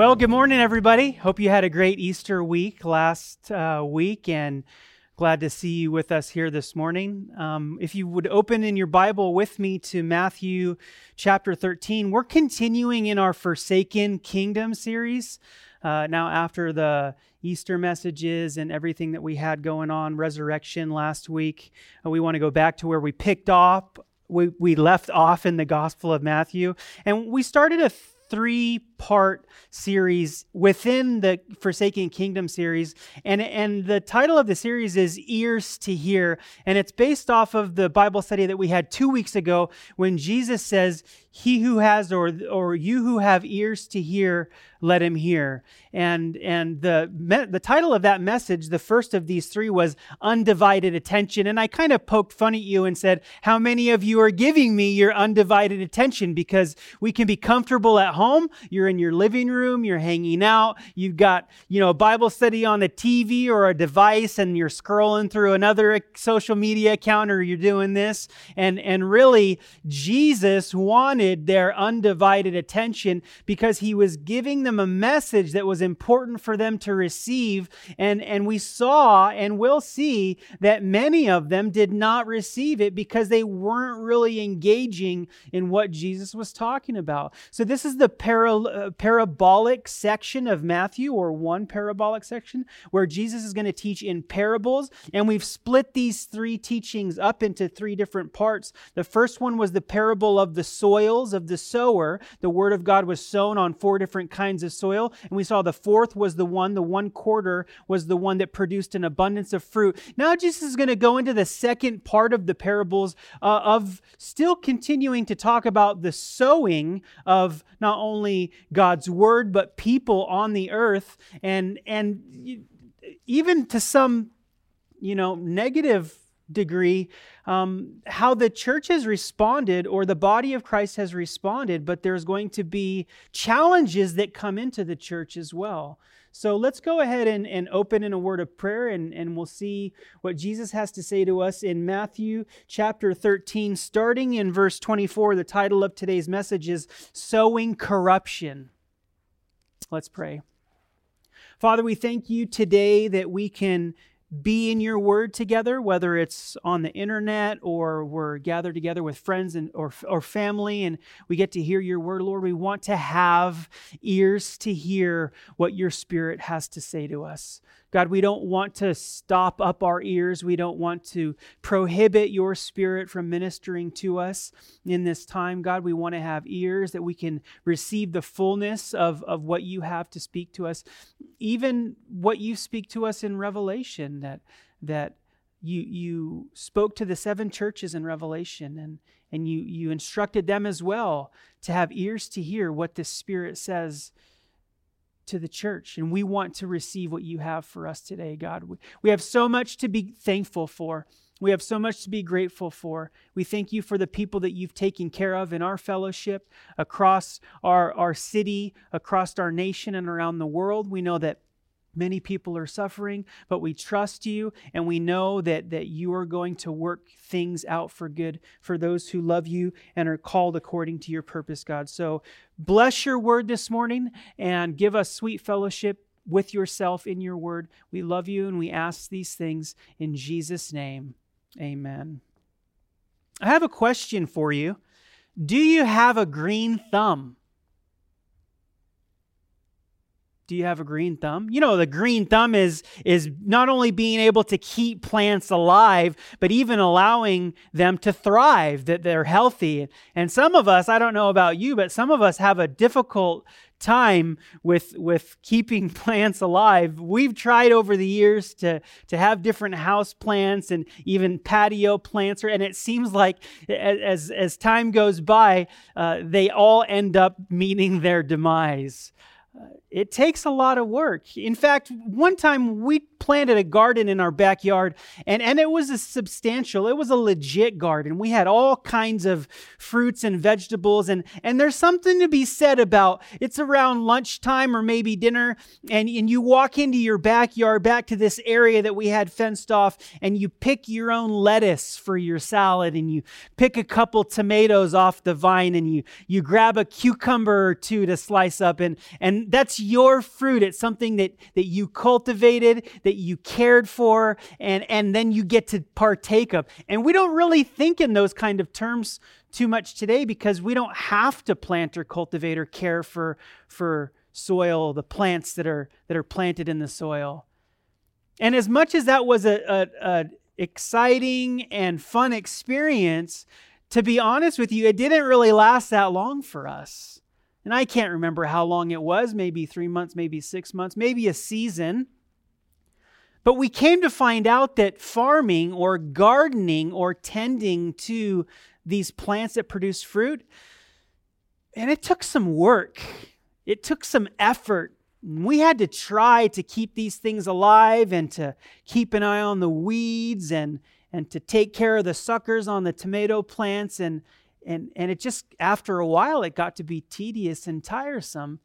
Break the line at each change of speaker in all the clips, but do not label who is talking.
Well, good morning, everybody. Hope you had a great Easter week last uh, week and glad to see you with us here this morning. Um, if you would open in your Bible with me to Matthew chapter 13, we're continuing in our Forsaken Kingdom series. Uh, now, after the Easter messages and everything that we had going on, resurrection last week, uh, we want to go back to where we picked off. We, we left off in the Gospel of Matthew. And we started a three part series within the Forsaken Kingdom series. And, and the title of the series is Ears to Hear. And it's based off of the Bible study that we had two weeks ago when Jesus says, He who has, or, or you who have ears to hear, let him hear. And, and the, the title of that message, the first of these three, was Undivided Attention. And I kind of poked fun at you and said, How many of you are giving me your undivided attention? Because we can be comfortable at home. You're in your living room, you're hanging out, you've got, you know, a Bible study on the TV or a device, and you're scrolling through another social media account or you're doing this. And, and really, Jesus wanted their undivided attention because he was giving them a message that was important for them to receive. And, and we saw and will see that many of them did not receive it because they weren't really engaging in what Jesus was talking about. So, this is the para, parabolic section of Matthew, or one parabolic section, where Jesus is going to teach in parables. And we've split these three teachings up into three different parts. The first one was the parable of the soils of the sower. The word of God was sown on four different kinds kinds of soil. And we saw the fourth was the one, the one quarter was the one that produced an abundance of fruit. Now, Jesus is going to go into the second part of the parables uh, of still continuing to talk about the sowing of not only God's word, but people on the earth. And, and even to some, you know, negative degree um, how the church has responded or the body of Christ has responded, but there's going to be challenges that come into the church as well. So let's go ahead and, and open in a word of prayer and, and we'll see what Jesus has to say to us in Matthew chapter 13, starting in verse 24. The title of today's message is Sowing Corruption. Let's pray. Father, we thank you today that we can be in your word together, whether it's on the internet or we're gathered together with friends and or, or family and we get to hear your word, Lord. We want to have ears to hear what your spirit has to say to us. God, we don't want to stop up our ears. We don't want to prohibit your spirit from ministering to us in this time. God, we want to have ears that we can receive the fullness of, of what you have to speak to us, even what you speak to us in Revelation, that, that you, you spoke to the seven churches in Revelation and, and you, you instructed them as well to have ears to hear what the Spirit says to the church, and we want to receive what you have for us today, God. We have so much to be thankful for. We have so much to be grateful for. We thank you for the people that you've taken care of in our fellowship, across our, our city, across our nation, and around the world. We know that Many people are suffering, but we trust you and we know that, that you are going to work things out for good for those who love you and are called according to your purpose, God. So bless your word this morning and give us sweet fellowship with yourself in your word. We love you and we ask these things in Jesus' name. Amen. I have a question for you. Do you have a green thumb? Do you have a green thumb? You know, the green thumb is is not only being able to keep plants alive, but even allowing them to thrive, that they're healthy. And some of us, I don't know about you, but some of us have a difficult time with with keeping plants alive. We've tried over the years to to have different house plants and even patio plants, and it seems like as as time goes by, uh, they all end up meeting their demise. Uh, it takes a lot of work. In fact, one time we planted a garden in our backyard and, and it was a substantial, it was a legit garden. We had all kinds of fruits and vegetables and, and there's something to be said about it's around lunchtime or maybe dinner and, and you walk into your backyard back to this area that we had fenced off and you pick your own lettuce for your salad and you pick a couple tomatoes off the vine and you, you grab a cucumber or two to slice up and, and that's your fruit. It's something that, that you cultivated, that you cared for, and, and then you get to partake of. And we don't really think in those kind of terms too much today because we don't have to plant or cultivate or care for, for soil, the plants that are, that are planted in the soil. And as much as that was a, a, exciting and fun experience, to be honest with you, it didn't really last that long for us. And I can't remember how long it was maybe three months, maybe six months, maybe a season. But we came to find out that farming or gardening or tending to these plants that produce fruit, and it took some work. It took some effort. We had to try to keep these things alive and to keep an eye on the weeds and, and to take care of the suckers on the tomato plants. And, and and it just after a while it got to be tedious and tiresome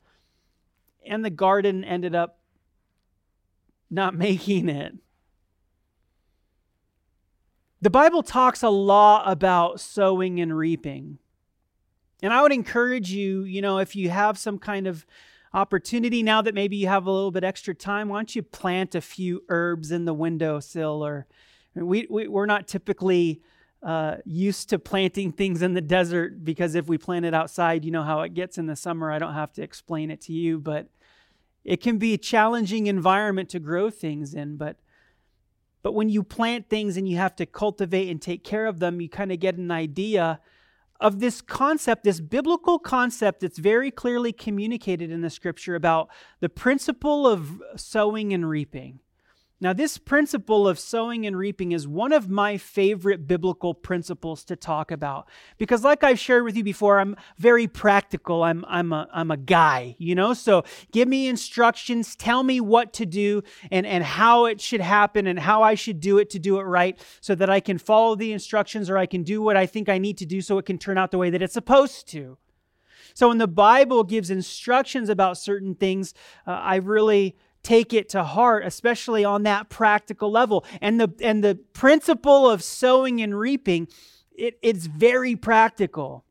and the garden ended up not making it. The bible talks a lot about sowing and reaping. And i would encourage you you know if you have some kind of opportunity now that maybe you have a little bit extra time why don't you plant a few herbs in the windowsill or we, we we're not typically uh, used to planting things in the desert because if we plant it outside, you know how it gets in the summer. I don't have to explain it to you, but it can be a challenging environment to grow things in. But but when you plant things and you have to cultivate and take care of them, you kind of get an idea of this concept, this biblical concept that's very clearly communicated in the scripture about the principle of sowing and reaping. Now, this principle of sowing and reaping is one of my favorite biblical principles to talk about because, like I've shared with you before, I'm very practical. I'm, I'm, a, I'm a guy, you know? So give me instructions, tell me what to do and, and how it should happen and how I should do it to do it right so that I can follow the instructions or I can do what I think I need to do so it can turn out the way that it's supposed to. So, when the Bible gives instructions about certain things, uh, I really take it to heart, especially on that practical level. And the, and the principle of sowing and reaping, it, it's very practical.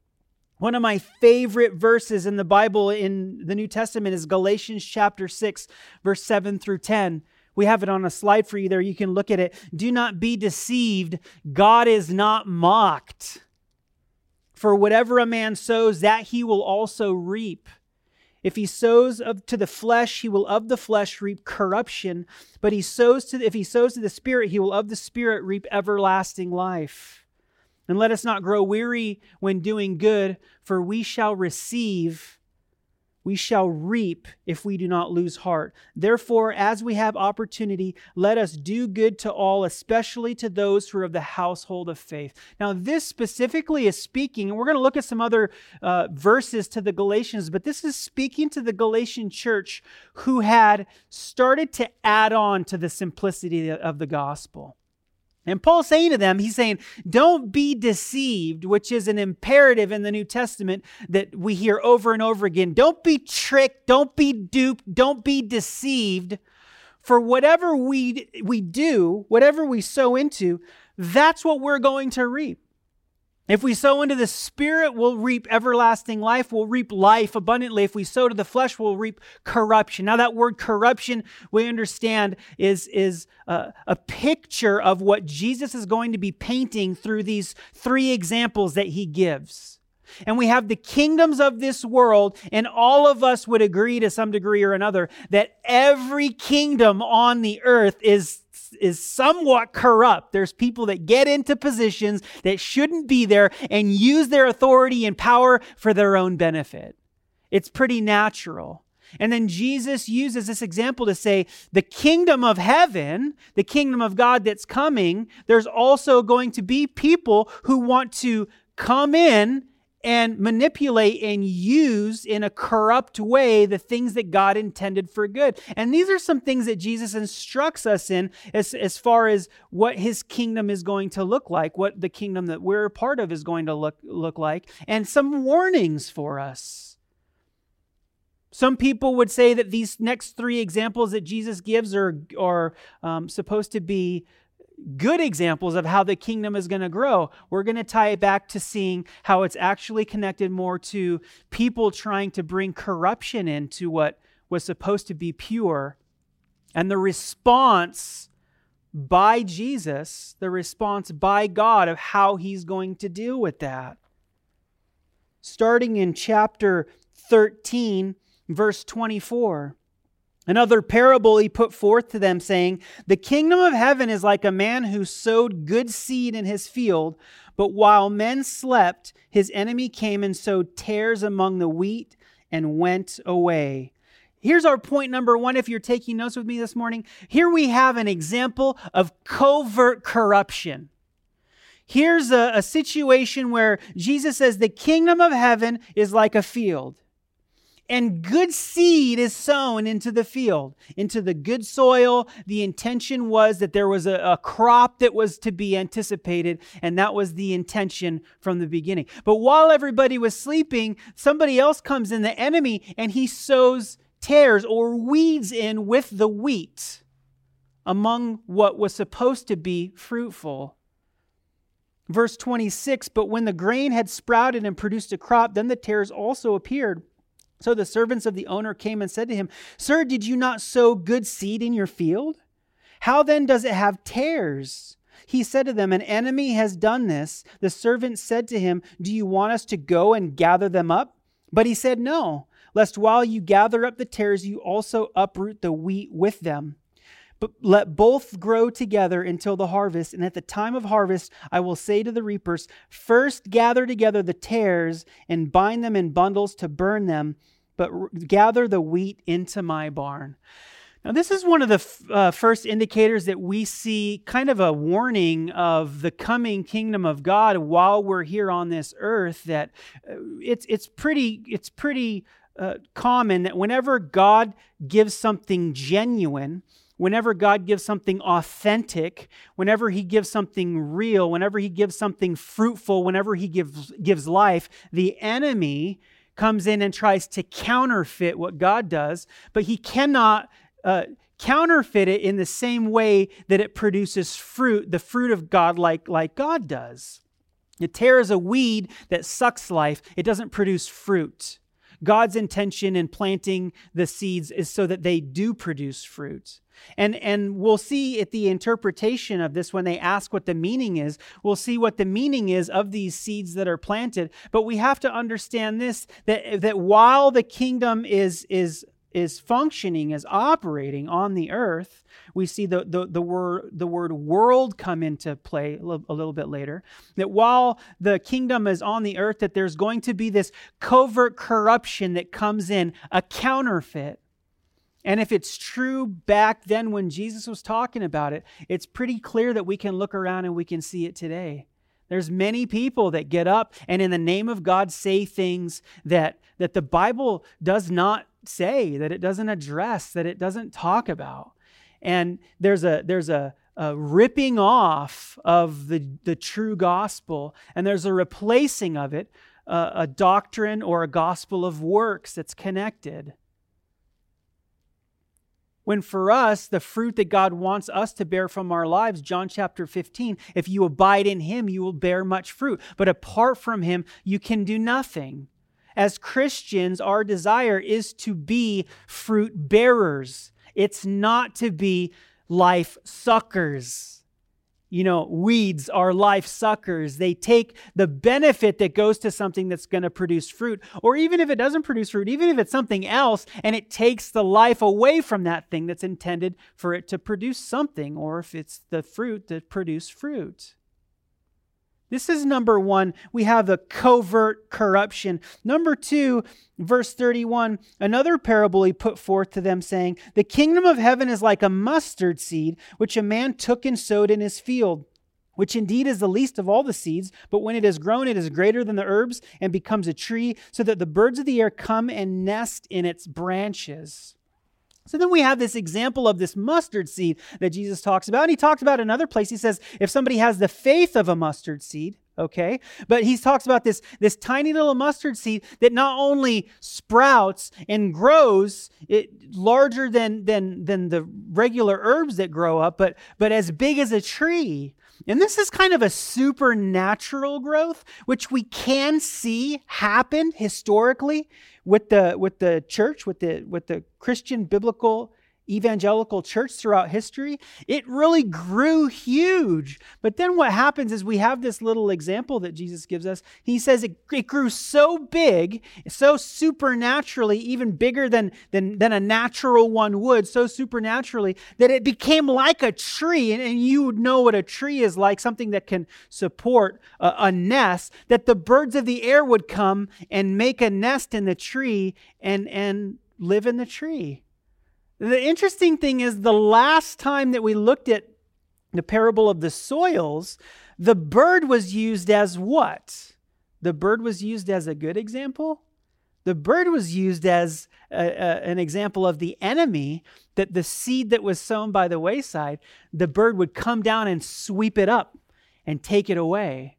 One of my favorite verses in the Bible in the New Testament is Galatians chapter 6, verse 7 through 10. We have it on a slide for you there. You can look at it. Do not be deceived. God is not mocked. For whatever a man sows, that he will also reap. If he sows of, to the flesh, he will of the flesh reap corruption. But he sows to, if he sows to the Spirit, he will of the Spirit reap everlasting life. And let us not grow weary when doing good, for we shall receive we shall reap if we do not lose heart. Therefore, as we have opportunity, let us do good to all, especially to those who are of the household of faith. Now, this specifically is speaking, and we're going to look at some other uh, verses to the Galatians, but this is speaking to the Galatian church who had started to add on to the simplicity of the gospel. And Paul's saying to them, he's saying, don't be deceived, which is an imperative in the New Testament that we hear over and over again. Don't be tricked, don't be duped, don't be deceived. For whatever we, we do, whatever we sow into, that's what we're going to reap. If we sow into the Spirit, we'll reap everlasting life. We'll reap life abundantly. If we sow to the flesh, we'll reap corruption. Now, that word corruption, we understand, is, is a, a picture of what Jesus is going to be painting through these three examples that he gives. And we have the kingdoms of this world, and all of us would agree to some degree or another that every kingdom on the earth is is somewhat corrupt. There's people that get into positions that shouldn't be there and use their authority and power for their own benefit. It's pretty natural. And then Jesus uses this example to say the kingdom of heaven, the kingdom of God that's coming, there's also going to be people who want to come in and manipulate and use in a corrupt way the things that God intended for good. And these are some things that Jesus instructs us in as, as far as what his kingdom is going to look like, what the kingdom that we're a part of is going to look, look like, and some warnings for us. Some people would say that these next three examples that Jesus gives are, are um, supposed to be good examples of how the kingdom is going to grow. We're going to tie it back to seeing how it's actually connected more to people trying to bring corruption into what was supposed to be pure. And the response by Jesus, the response by God of how he's going to deal with that. Starting in chapter 13, verse 24. Another parable he put forth to them, saying, The kingdom of heaven is like a man who sowed good seed in his field, but while men slept, his enemy came and sowed tares among the wheat and went away. Here's our point number one if you're taking notes with me this morning. Here we have an example of covert corruption. Here's a, a situation where Jesus says, The kingdom of heaven is like a field and good seed is sown into the field, into the good soil. The intention was that there was a, a, crop that was to be anticipated, and that was the intention from the beginning. But while everybody was sleeping, somebody else comes in, the enemy, and he sows tares or weeds in with the wheat among what was supposed to be fruitful. Verse 26 But when the grain had sprouted and produced a crop, then the tares also appeared. So the servants of the owner came and said to him, Sir, did you not sow good seed in your field? How then does it have tares? He said to them, An enemy has done this. The servant said to him, Do you want us to go and gather them up? But he said, No, lest while you gather up the tares, you also uproot the wheat with them. But let both grow together until the harvest. And at the time of harvest, I will say to the reapers, First gather together the tares and bind them in bundles to burn them, but gather the wheat into my barn. Now, this is one of the f- uh, first indicators that we see kind of a warning of the coming kingdom of God while we're here on this earth. That uh, it's, it's pretty, it's pretty uh, common that whenever God gives something genuine, whenever God gives something authentic, whenever He gives something real, whenever He gives something fruitful, whenever He gives, gives life, the enemy comes in and tries to counterfeit what God does, but he cannot uh, counterfeit it in the same way that it produces fruit, the fruit of God, like, like God does. It tears a weed that sucks life, it doesn't produce fruit. God's intention in planting the seeds is so that they do produce fruit. And, and we'll see at the interpretation of this when they ask what the meaning is, we'll see what the meaning is of these seeds that are planted. But we have to understand this that, that while the kingdom is, is is functioning, is operating on the earth. We see the, the, the, word, the word world come into play a little, a little bit later. That while the kingdom is on the earth, that there's going to be this covert corruption that comes in, a counterfeit. And if it's true back then when Jesus was talking about it, it's pretty clear that we can look around and we can see it today. There's many people that get up and in the name of God say things that, that the Bible does not say, that it doesn't address, that it doesn't talk about. And there's a there's a, a ripping off of the, the true gospel, and there's a replacing of it, uh, a doctrine or a gospel of works that's connected. When for us, the fruit that God wants us to bear from our lives, John chapter 15, if you abide in him, you will bear much fruit. But apart from him, you can do nothing. As Christians, our desire is to be fruit bearers, it's not to be life suckers. You know, weeds are life suckers. They take the benefit that goes to something that's going to produce fruit, or even if it doesn't produce fruit, even if it's something else, and it takes the life away from that thing that's intended for it to produce something, or if it's the fruit that produce fruit. This is number one. We have the covert corruption. Number two, verse 31, another parable he put forth to them, saying, The kingdom of heaven is like a mustard seed, which a man took and sowed in his field. which indeed is the least of all the seeds, but when it is grown, it is greater than the herbs and becomes a tree, so that the birds of the air come and nest in its branches. So then we have this example of this mustard seed that Jesus talks about. And he talks about another place. He says, if somebody has the faith of a mustard seed, okay? But he talks about this, this tiny little mustard seed that not only sprouts and grows it larger than, than, than the regular herbs that grow up, but, but as big as a tree. And this is kind of a supernatural growth, which we can see happen historically with the, with the church, with the, with the Christian biblical evangelical church throughout history, it really grew huge. But then what happens is we have this little example that Jesus gives us. He says it, it grew so big, so supernaturally, even bigger than, than, than a natural one would, so supernaturally, that it became like a tree. And, and you would know what a tree is like, something that can support a, a nest, that the birds of the air would come and make a nest in the tree and, and live in the tree. The interesting thing is, the last time that we looked at the parable of the soils, the bird was used as what? The bird was used as a good example. The bird was used as a, a, an example of the enemy, that the seed that was sown by the wayside, the bird would come down and sweep it up and take it away.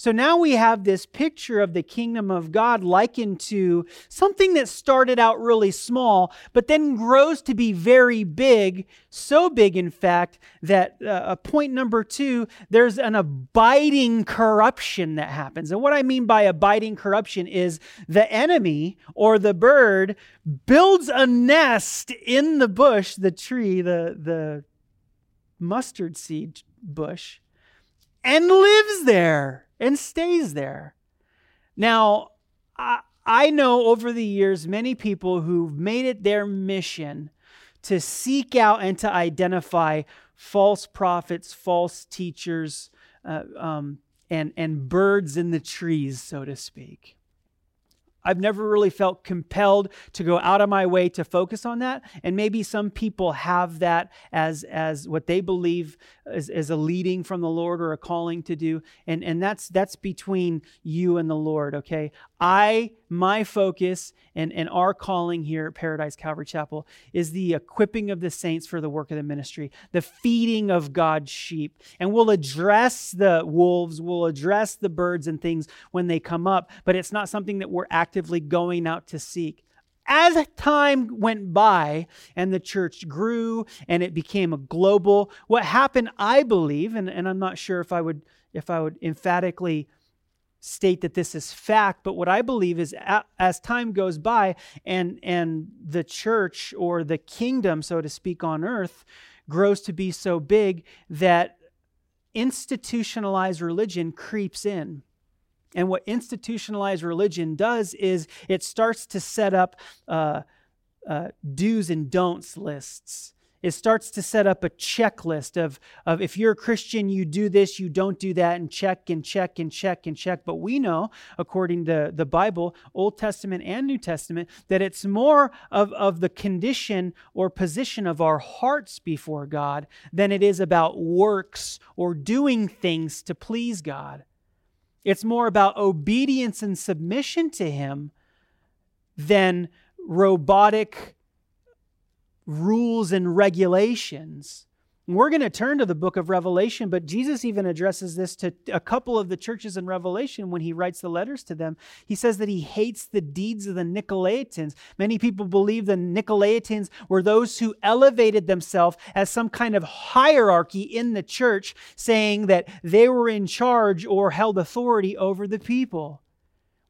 So now we have this picture of the kingdom of God likened to something that started out really small, but then grows to be very big. So big, in fact, that uh, point number two, there's an abiding corruption that happens. And what I mean by abiding corruption is the enemy or the bird builds a nest in the bush, the tree, the, the mustard seed bush, and lives there and stays there. Now, I, I know over the years many people who've made it their mission to seek out and to identify false prophets, false teachers, uh, um, and, and birds in the trees, so to speak. I've never really felt compelled to go out of my way to focus on that. And maybe some people have that as, as what they believe is, is a leading from the Lord or a calling to do. And, and that's, that's between you and the Lord, okay? I, my focus and, and our calling here at Paradise Calvary Chapel is the equipping of the saints for the work of the ministry, the feeding of God's sheep. And we'll address the wolves, we'll address the birds and things when they come up, but it's not something that we're actively going out to seek as time went by and the church grew and it became a global what happened i believe and, and i'm not sure if i would if i would emphatically state that this is fact, but what I believe is as time goes by and, and the church or the kingdom, so to speak, on earth grows to be so big that institutionalized religion creeps in. And what institutionalized religion does is it starts to set up uh, uh, do's and don'ts lists it starts to set up a checklist of, of if you're a Christian, you do this, you don't do that, and check and check and check and check. But we know, according to the Bible, Old Testament and New Testament, that it's more of, of the condition or position of our hearts before God than it is about works or doing things to please God. It's more about obedience and submission to Him than robotic rules and regulations. We're going to turn to the book of Revelation, but Jesus even addresses this to a couple of the churches in Revelation when he writes the letters to them. He says that he hates the deeds of the Nicolaitans. Many people believe the Nicolaitans were those who elevated themselves as some kind of hierarchy in the church, saying that they were in charge or held authority over the people.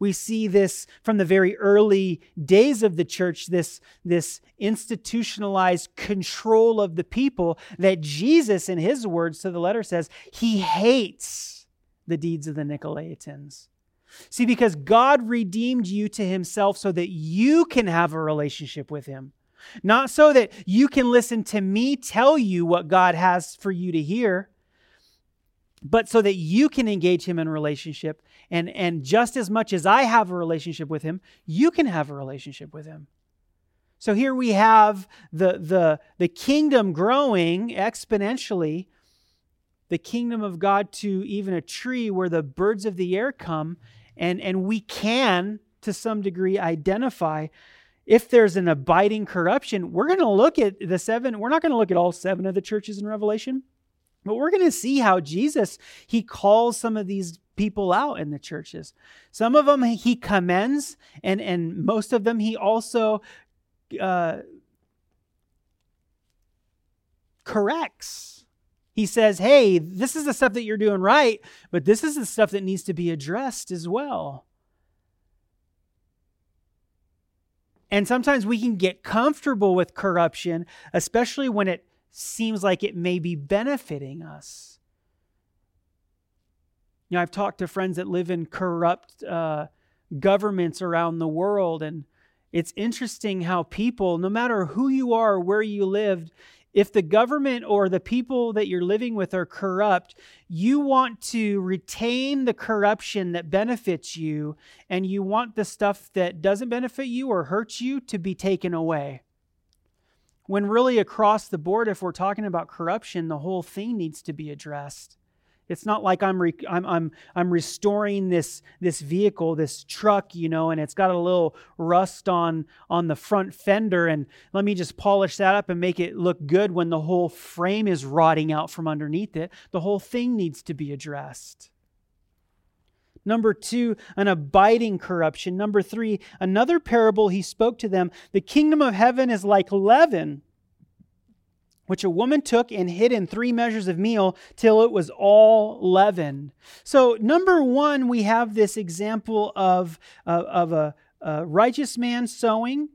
We see this from the very early days of the church, this, this institutionalized control of the people that Jesus, in his words to the letter, says he hates the deeds of the Nicolaitans. See, because God redeemed you to himself so that you can have a relationship with him. Not so that you can listen to me tell you what God has for you to hear, but so that you can engage him in relationship and and just as much as I have a relationship with him you can have a relationship with him so here we have the the the kingdom growing exponentially the kingdom of God to even a tree where the birds of the air come, and, and we can, to some degree, identify if there's an abiding corruption. We're going to look at the seven, we're not going to look at all seven of the churches in Revelation, but we're going to see how Jesus, he calls some of these people out in the churches. Some of them he commends, and, and most of them he also uh, corrects. He says, hey, this is the stuff that you're doing right, but this is the stuff that needs to be addressed as well. And sometimes we can get comfortable with corruption, especially when it seems like it may be benefiting us. You know, I've talked to friends that live in corrupt uh, governments around the world, and it's interesting how people, no matter who you are or where you lived, if the government or the people that you're living with are corrupt, you want to retain the corruption that benefits you, and you want the stuff that doesn't benefit you or hurts you to be taken away. When really, across the board, if we're talking about corruption, the whole thing needs to be addressed. It's not like I'm, re- I'm, I'm, I'm restoring this, this vehicle, this truck, you know, and it's got a little rust on, on the front fender. And let me just polish that up and make it look good when the whole frame is rotting out from underneath it. The whole thing needs to be addressed. Number two, an abiding corruption. Number three, another parable he spoke to them. The kingdom of heaven is like leaven which a woman took and hid in three measures of meal till it was all leavened. So, number one, we have this example of, uh, of a, a righteous man sowing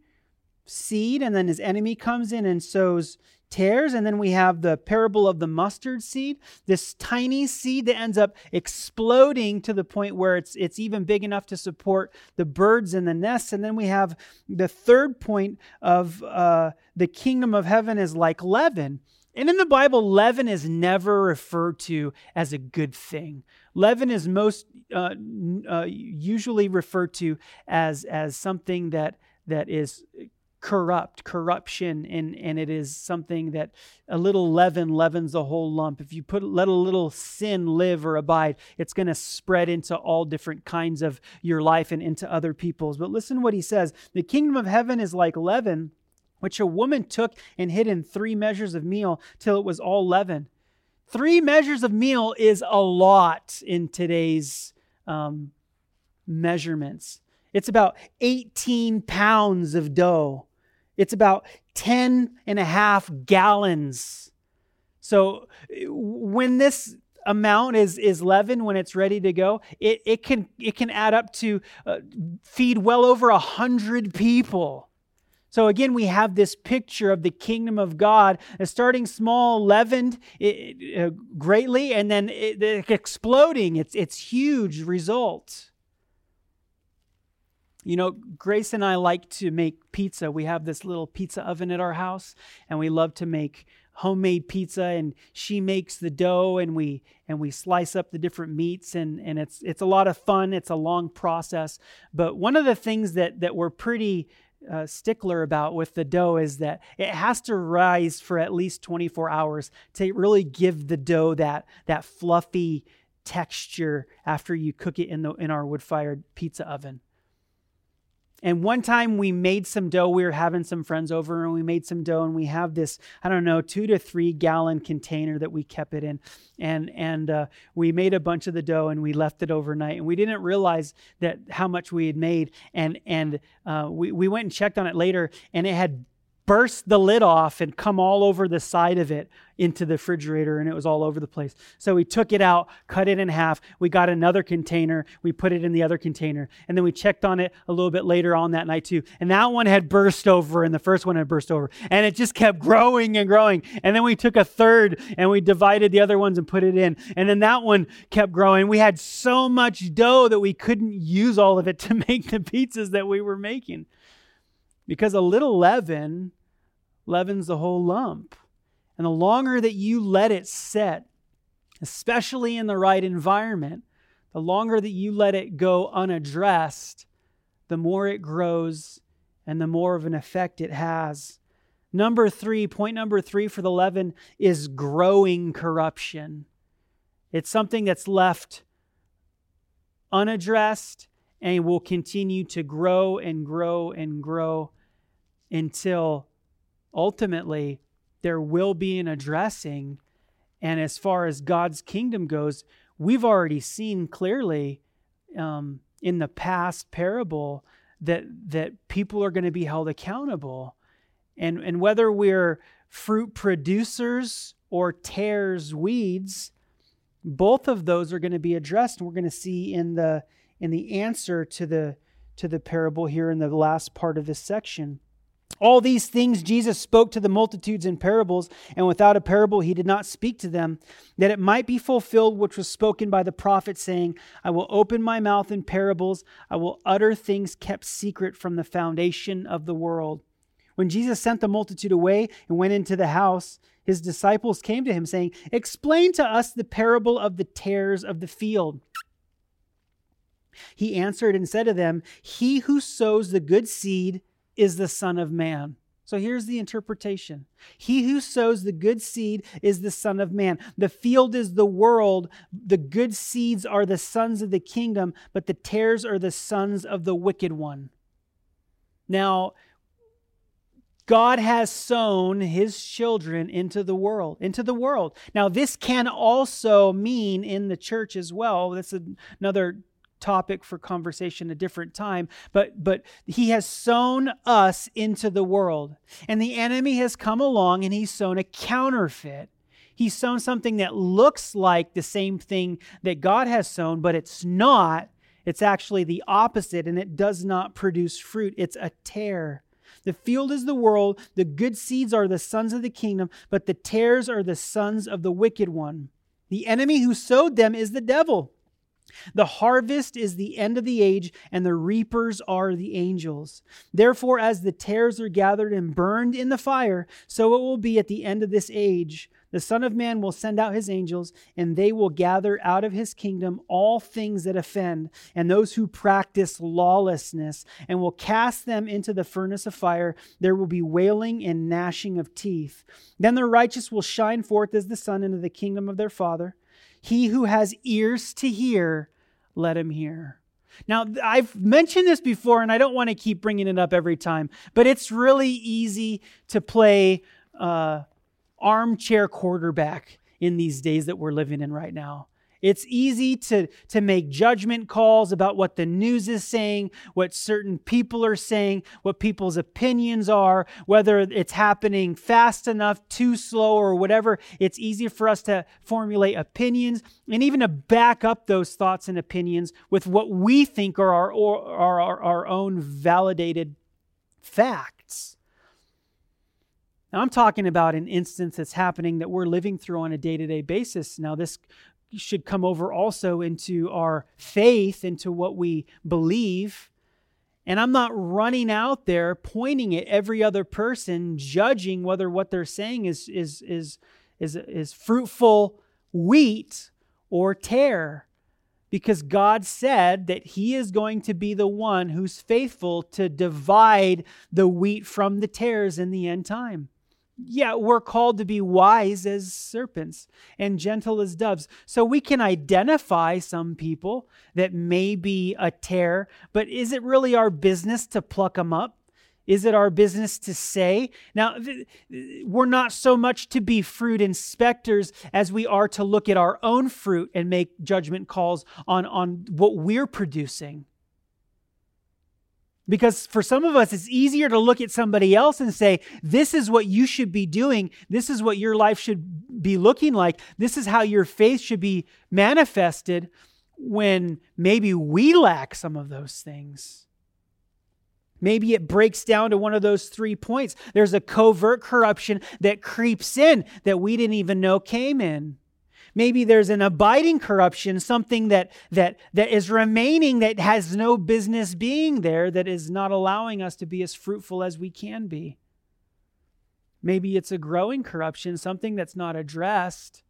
seed, and then his enemy comes in and sows tares. And then we have the parable of the mustard seed, this tiny seed that ends up exploding to the point where it's, it's even big enough to support the birds in the nests. And then we have the third point of uh, the kingdom of heaven is like leaven. And in the Bible, leaven is never referred to as a good thing. Leaven is most uh, uh, usually referred to as, as something that, that is corrupt, corruption, and, and it is something that a little leaven leavens the whole lump. If you put let a little sin live or abide, it's going to spread into all different kinds of your life and into other people's. But listen what he says. The kingdom of heaven is like leaven, which a woman took and hid in three measures of meal till it was all leaven. Three measures of meal is a lot in today's um, measurements. It's about 18 pounds of dough. It's about 10 and a half gallons. So when this amount is is leavened when it's ready to go it, it can it can add up to uh, feed well over a hundred people. So again we have this picture of the kingdom of god starting small leavened it, uh, greatly and then it exploding. It's it's huge result you know, Grace and I like to make pizza. We have this little pizza oven at our house, and we love to make homemade pizza and she makes the dough and we and we slice up the different meats and and it's it's a lot of fun. It's a long process. But one of the things that that we're pretty uh, stickler about with the dough is that it has to rise for at least 24 hours to really give the dough that that fluffy texture after you cook it in the in our wood fired pizza oven and one time we made some dough. We were having some friends over and we made some dough and we have this, I don't know, two to three gallon container that we kept it in. And, and uh, we made a bunch of the dough and we left it overnight. And we didn't realize that how much we had made. And, and uh, we, we went and checked on it later and it had burst the lid off and come all over the side of it into the refrigerator and it was all over the place. So we took it out, cut it in half. We got another container. We put it in the other container. And then we checked on it a little bit later on that night too. And that one had burst over and the first one had burst over. And it just kept growing and growing. And then we took a third and we divided the other ones and put it in. And then that one kept growing. We had so much dough that we couldn't use all of it to make the pizzas that we were making. Because a little leaven leavens the whole lump. And the longer that you let it set, especially in the right environment, the longer that you let it go unaddressed, the more it grows and the more of an effect it has. Number three, point number three for the leaven is growing corruption. It's something that's left unaddressed and will continue to grow and grow and grow until ultimately there will be an addressing. And as far as God's kingdom goes, we've already seen clearly um, in the past parable that that people are going to be held accountable, and and whether we're fruit producers or tares weeds, both of those are going to be addressed. And we're going to see in the in the answer to the to the parable here in the last part of this section. All these things Jesus spoke to the multitudes in parables, and without a parable he did not speak to them, that it might be fulfilled which was spoken by the prophet, saying, I will open my mouth in parables, I will utter things kept secret from the foundation of the world. When Jesus sent the multitude away and went into the house, his disciples came to him, saying, Explain to us the parable of the tares of the field. He answered and said to them, He who sows the good seed is the Son of Man. So here's the interpretation He who sows the good seed is the Son of Man. The field is the world. The good seeds are the sons of the kingdom, but the tares are the sons of the wicked one. Now, God has sown his children into the world, into the world. Now, this can also mean in the church as well. That's another topic for conversation a different time but but he has sown us into the world. And the enemy has come along and he's sown a counterfeit. He's sown something that looks like the same thing that god has sown but it's not. It's actually the opposite and it does not produce fruit. It's a tare the field is the world. The good seeds are the sons of the kingdom but the tares are the sons of the wicked one. The enemy who sowed them is the devil the harvest is the end of the age, and the reapers are the angels. Therefore, as the tares are gathered and burned in the fire, so it will be at the end of this age. The Son of Man will send out his angels, and they will gather out of his kingdom all things that offend, and those who practice lawlessness, and will cast them into the furnace of fire. There will be wailing and gnashing of teeth. Then the righteous will shine forth as the sun into the kingdom of their Father. He who has ears to hear, let him hear. Now, I've mentioned this before, and I don't want to keep bringing it up every time, but it's really easy to play uh, armchair quarterback in these days that we're living in right now. It's easy to, to make judgment calls about what the news is saying, what certain people are saying, what people's opinions are, whether it's happening fast enough, too slow, or whatever. It's easy for us to formulate opinions and even to back up those thoughts and opinions with what we think are our, our, our, own validated facts. Now, I'm talking about an instance that's happening that we're living through on a day to day basis. Now, this should come over also into our faith, into what we believe. And I'm not running out there pointing at every other person, judging whether what they're saying is, is, is, is, is fruitful wheat or tare. Because God said that He is going to be the one who's faithful to divide the wheat from the tares in the end time. Yeah, we're called to be wise as serpents and gentle as doves. So we can identify some people that may be a tare, but is it really our business to pluck them up? Is it our business to say? Now, we're not so much to be fruit inspectors as we are to look at our own fruit and make judgment calls on, on what we're producing. Because for some of us, it's easier to look at somebody else and say, This is what you should be doing. This is what your life should be looking like. This is how your faith should be manifested when maybe we lack some of those things. Maybe it breaks down to one of those three points. There's a covert corruption that creeps in that we didn't even know came in. Maybe there's an abiding corruption, something that, that, that is remaining that has no business being there, that is not allowing us to be as fruitful as we can be. Maybe it's a growing corruption, something that's not addressed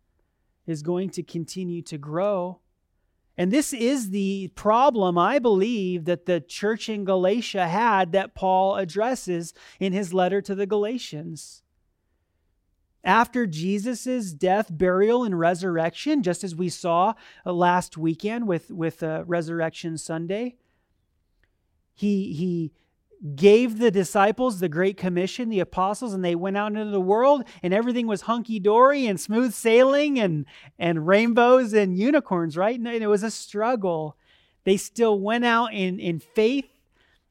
is going to continue to grow. And this is the problem, I believe, that the church in Galatia had that Paul addresses in his letter to the Galatians. After Jesus' death, burial, and resurrection, just as we saw uh, last weekend with, with uh, Resurrection Sunday, he, he gave the disciples the Great Commission, the apostles, and they went out into the world, and everything was hunky dory and smooth sailing and, and rainbows and unicorns, right? And it was a struggle. They still went out in, in faith,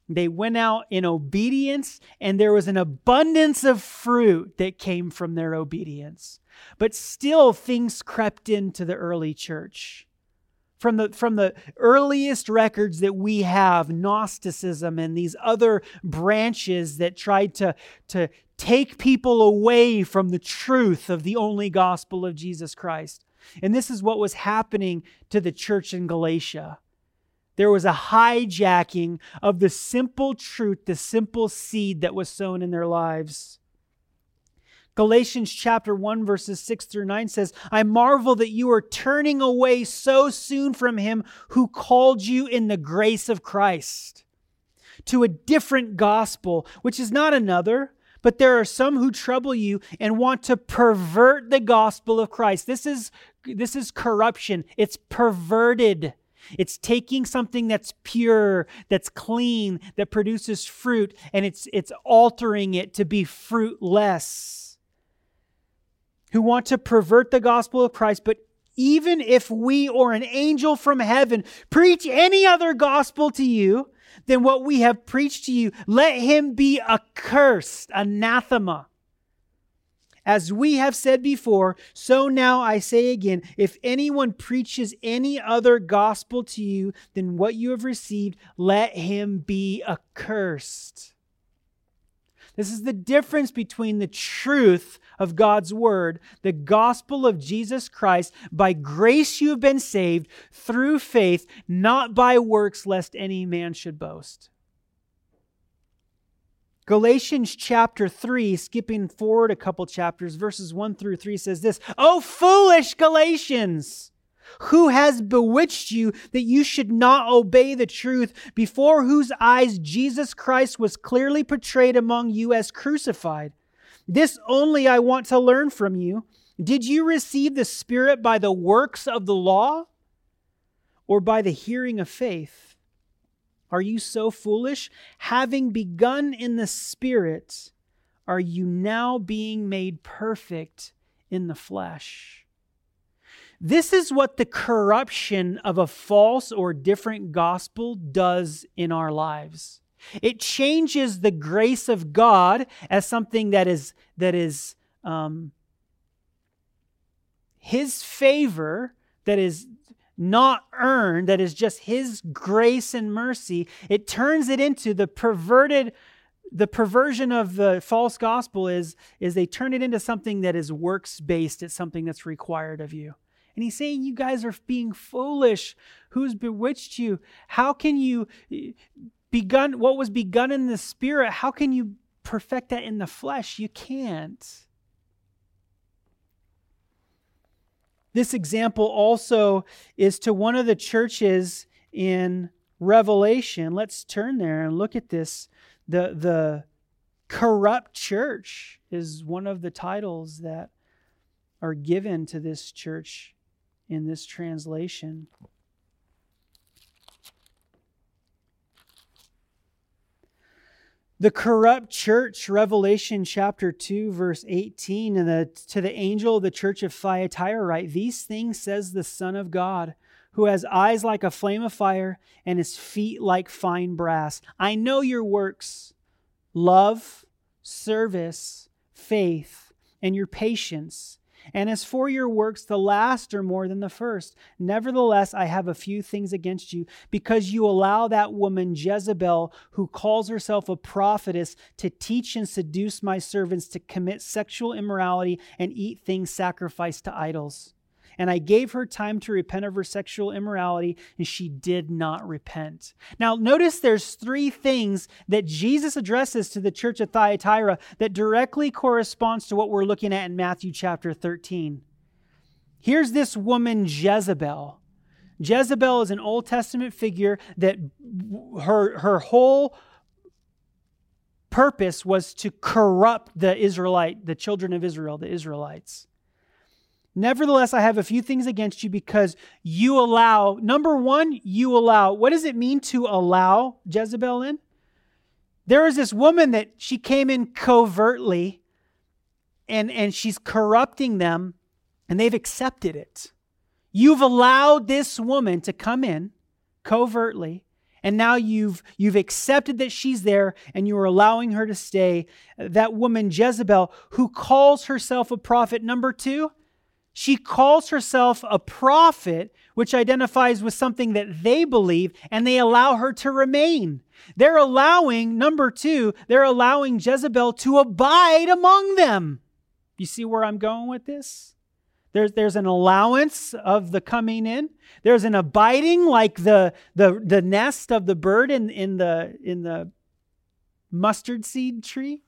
they went out in obedience, and there was an abundance of fruit that came from their obedience. But still, things crept into the early church. From the from the earliest records that we have gnosticism and these other branches that tried to to take people away from the truth of the only gospel of Jesus Christ. And this is what was happening to the church in Galatia there was a hijacking of the simple truth the simple seed that was sown in their lives Galatians chapter 1 verses 6 through 9 says, "I marvel that you are turning away so soon from him who called you in the grace of Christ to a different gospel, which is not another, but there are some who trouble you and want to pervert the gospel of Christ." This is this is corruption. It's perverted. It's taking something that's pure, that's clean, that produces fruit, and it's it's altering it to be fruitless who want to pervert the gospel of Christ, but even if we or an angel from heaven preach any other gospel to you than what we have preached to you, let him be accursed, anathema. As we have said before, so now I say again if anyone preaches any other gospel to you than what you have received, let him be accursed. This is the difference between the truth of God's word, the gospel of Jesus Christ. By grace you have been saved through faith, not by works, lest any man should boast. Galatians chapter 3, skipping forward a couple chapters, verses 1 through 3 says this Oh, foolish Galatians! Who has bewitched you that you should not obey the truth, before whose eyes Jesus Christ was clearly portrayed among you as crucified? This only I want to learn from you. Did you receive the Spirit by the works of the law or by the hearing of faith? Are you so foolish? Having begun in the Spirit, are you now being made perfect in the flesh? This is what the corruption of a false or different gospel does in our lives. It changes the grace of God as something that is that is um, His favor, that is not earned, that is just His grace and mercy. It turns it into the perverted the perversion of the false gospel is is they turn it into something that is works based it's something that's required of you and he's saying, You guys are being foolish. Who's bewitched you? How can you eh, begun what was begun in the spirit? How can you perfect that in the flesh? You can't. This example also is to one of the churches in Revelation. Let's turn there and look at this. The, the corrupt church is one of the titles that are given to this church in this translation. The corrupt church, Revelation chapter 2, verse 18, and the, to the angel of the church of Thyatira write, These things says the Son of God, who has eyes like a flame of fire and his feet like fine brass. I know your works, love, service, faith, and your patience and as for your works, the last are more than the first. Nevertheless, I have a few things against you, because you allow that woman Jezebel, who calls herself a prophetess, to teach and seduce my servants to commit sexual immorality and eat things sacrificed to idols and I gave her time to repent of her sexual immorality, and she did not repent. Now, notice there's three things that Jesus addresses to the church of Thyatira that directly corresponds to what we're looking at in Matthew chapter 13. Here's this woman, Jezebel. Jezebel is an Old Testament figure that her, her whole purpose was to corrupt the Israelite, the children of Israel, the Israelites. Nevertheless, I have a few things against you because you allow, number one, you allow. What does it mean to allow Jezebel in? There is this woman that she came in covertly and, and she's corrupting them and they've accepted it. You've allowed this woman to come in covertly and now you've you've accepted that she's there and you are allowing her to stay that woman Jezebel who calls herself a prophet number 2 she calls herself a prophet which identifies with something that they believe and they allow her to remain they're allowing number 2 they're allowing Jezebel to abide among them you see where I'm going with this there's, there's an allowance of the coming in. There's an abiding, like the, the, the nest of the bird in, in, the, in the mustard seed tree.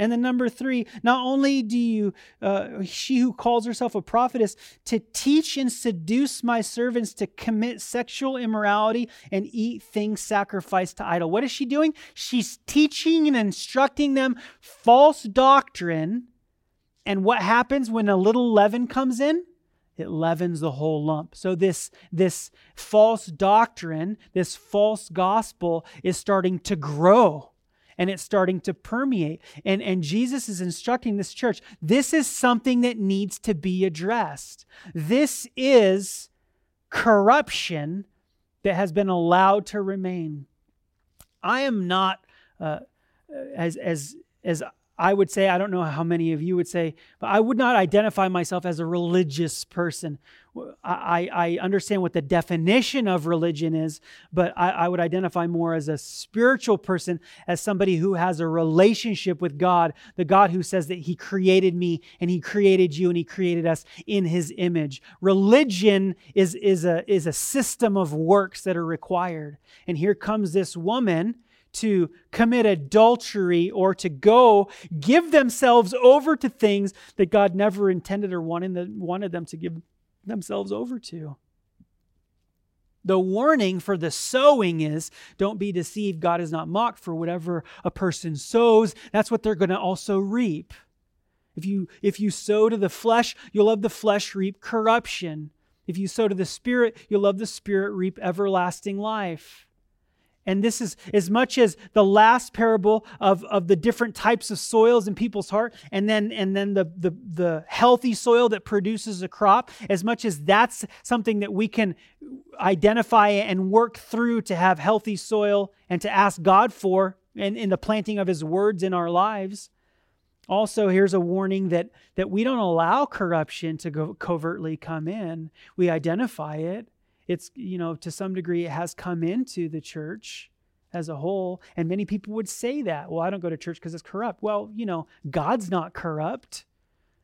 And then number three, not only do you, uh, she who calls herself a prophetess, to teach and seduce my servants to commit sexual immorality and eat things sacrificed to idol. What is she doing? She's teaching and instructing them false doctrine and what happens when a little leaven comes in? It leavens the whole lump. So this, this false doctrine, this false gospel is starting to grow and it's starting to permeate. And, and Jesus is instructing this church this is something that needs to be addressed. This is corruption that has been allowed to remain. I am not uh, as, as, as I would say, I don't know how many of you would say, but I would not identify myself as a religious person. I, I understand what the definition of religion is, but I, I would identify more as a spiritual person, as somebody who has a relationship with God, the God who says that He created me and He created you and He created us in His image. Religion is, is, a, is a system of works that are required. And here comes this woman to commit adultery or to go give themselves over to things that God never intended or wanted, wanted them to give themselves over to. The warning for the sowing is don't be deceived. God is not mocked for whatever a person sows. That's what they're going to also reap. If you, if you sow to the flesh, you'll of the flesh reap corruption. If you sow to the spirit, you'll of the spirit reap everlasting life. And this is as much as the last parable of, of the different types of soils in people's heart, and then and then the, the, the healthy soil that produces a crop, as much as that's something that we can identify and work through to have healthy soil and to ask God for in, in the planting of his words in our lives. Also, here's a warning that, that we don't allow corruption to go covertly come in. We identify it it's, you know, to some degree, it has come into the church as a whole. And many people would say that, well, I don't go to church because it's corrupt. Well, you know, God's not corrupt.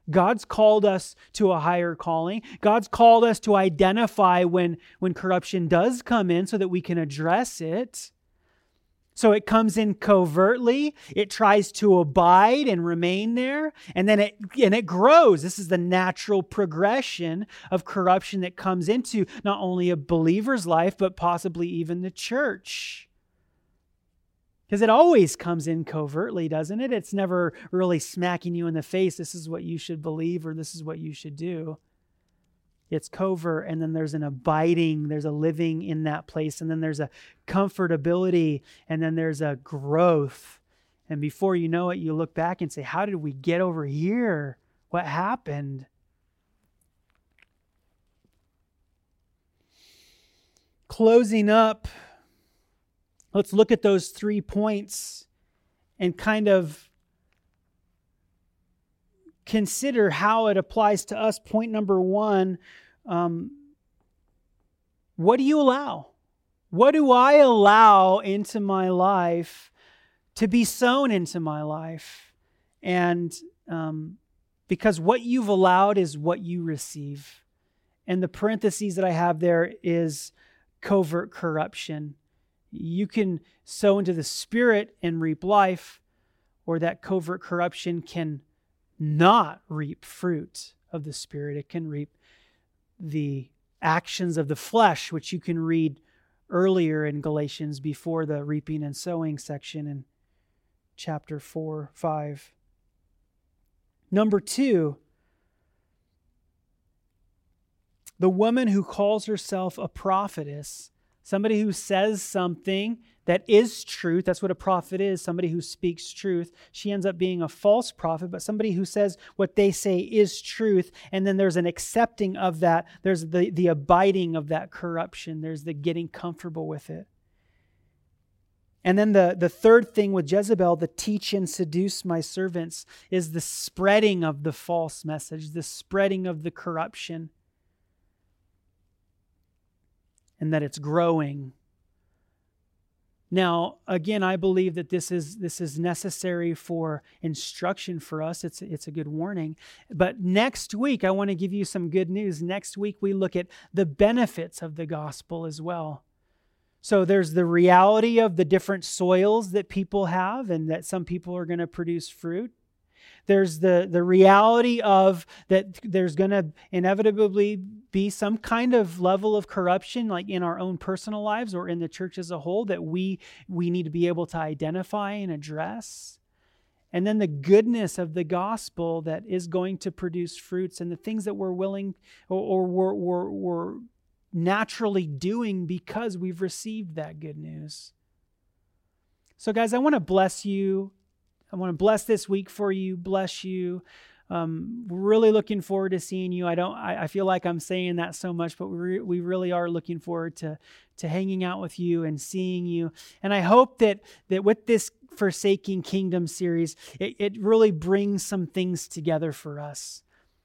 God's called us to a higher calling. God's called us to identify when, when corruption does come in so that we can address it. So it comes in covertly, it tries to abide and remain there, and then it and it grows. This is the natural progression of corruption that comes into not only a believer's life but possibly even the church. Because it always comes in covertly, doesn't it? It's never really smacking you in the face. This is what you should believe or this is what you should do. It's covert, and then there's an abiding, there's a living in that place, and then there's a comfortability, and then there's a growth. And before you know it, you look back and say, How did we get over here? What happened? Closing up, let's look at those three points and kind of consider how it applies to us. Point number one um, what do you allow? What do I allow into my life to be sown into my life? And um, because what you've allowed is what you receive. And the parentheses that I have there is covert corruption. You can sow into the spirit and reap life, or that covert corruption can not reap fruit of the Spirit. It can reap the actions of the flesh, which you can read earlier in Galatians before the reaping and sowing section. in chapter 4, 5. Number two, the woman who calls herself a prophetess, somebody who says something that is truth. That's what a prophet is somebody who speaks truth. She ends up being a false prophet, but somebody who says what they say is truth. And then there's an accepting of that, there's the, the abiding of that corruption, there's the getting comfortable with it. And then the, the third thing with Jezebel, the teach and seduce my servants, is the spreading of the false message, the spreading of the corruption, and that it's growing now, again, I believe that this is this is necessary for instruction for us. It's it's a good warning. But next week, I want to give you some good news. Next week, we look at the benefits of the gospel as well. So there's the reality of the different soils that people have, and that some people are going to produce fruit. There's the, the reality of that there's going to inevitably be some kind of level of corruption, like in our own personal lives or in the church as a whole, that we, we need to be able to identify and address. And then the goodness of the gospel that is going to produce fruits and the things that we're willing or, or we're, we're, we're naturally doing because we've received that good news. So, guys, I want to bless you I want to bless this week for you, bless you. Um, we're really looking forward to seeing you. I don't. I, I feel like I'm saying that so much, but we we really are looking forward to to hanging out with you and seeing you. And I hope that that with this Forsaking Kingdom series, it, it really brings some things together for us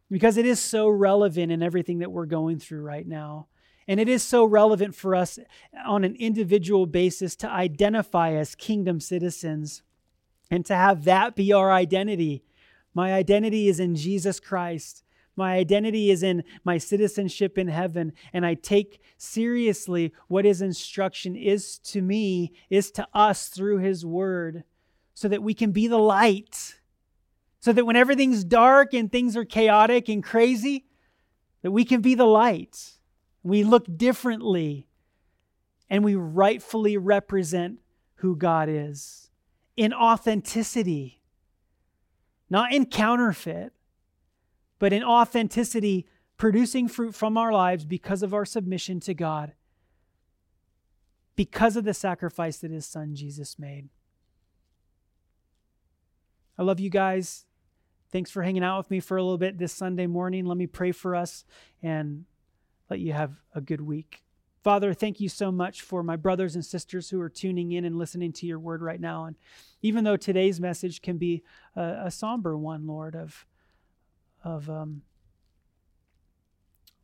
because it is so relevant in everything that we're going through right now. And it is so relevant for us on an individual basis to identify as kingdom citizens and to have that be our identity. My identity is in Jesus Christ. My identity is in my citizenship in heaven, and I take seriously what his instruction is to me, is to us through his word, so that we can be the light. So that when everything's dark and things are chaotic and crazy, that we can be the light. We look differently, and we rightfully represent who God is in authenticity, not in counterfeit, but in authenticity, producing fruit from our lives because of our submission to God, because of the sacrifice that His Son Jesus made. I love you guys. Thanks for hanging out with me for a little bit this Sunday morning. Let me pray for us and let you have a good week. Father, thank you so much for my brothers and sisters who are tuning in and listening to your word right now. And even though today's message can be a, a somber one, Lord, of, of um,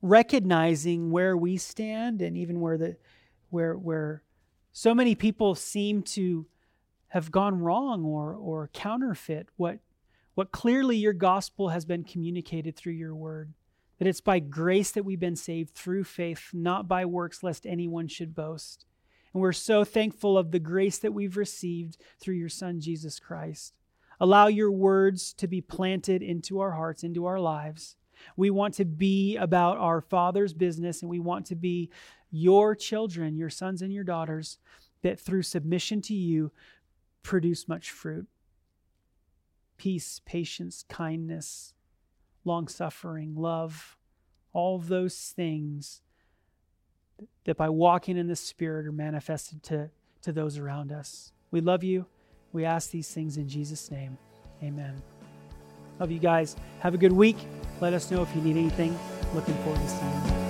recognizing where we stand and even where the where where so many people seem to have gone wrong or or counterfeit what what clearly your gospel has been communicated through your word that it's by grace that we've been saved through faith, not by works, lest anyone should boast. And we're so thankful of the grace that we've received through your Son, Jesus Christ. Allow your words to be planted into our hearts, into our lives. We want to be about our Father's business, and we want to be your children, your sons and your daughters, that through submission to you produce much fruit peace, patience, kindness long suffering, love, all those things that by walking in the Spirit are manifested to, to those around us. We love you. We ask these things in Jesus' name. Amen. Love you guys. Have a good week. Let us know if you need anything. Looking forward to seeing you.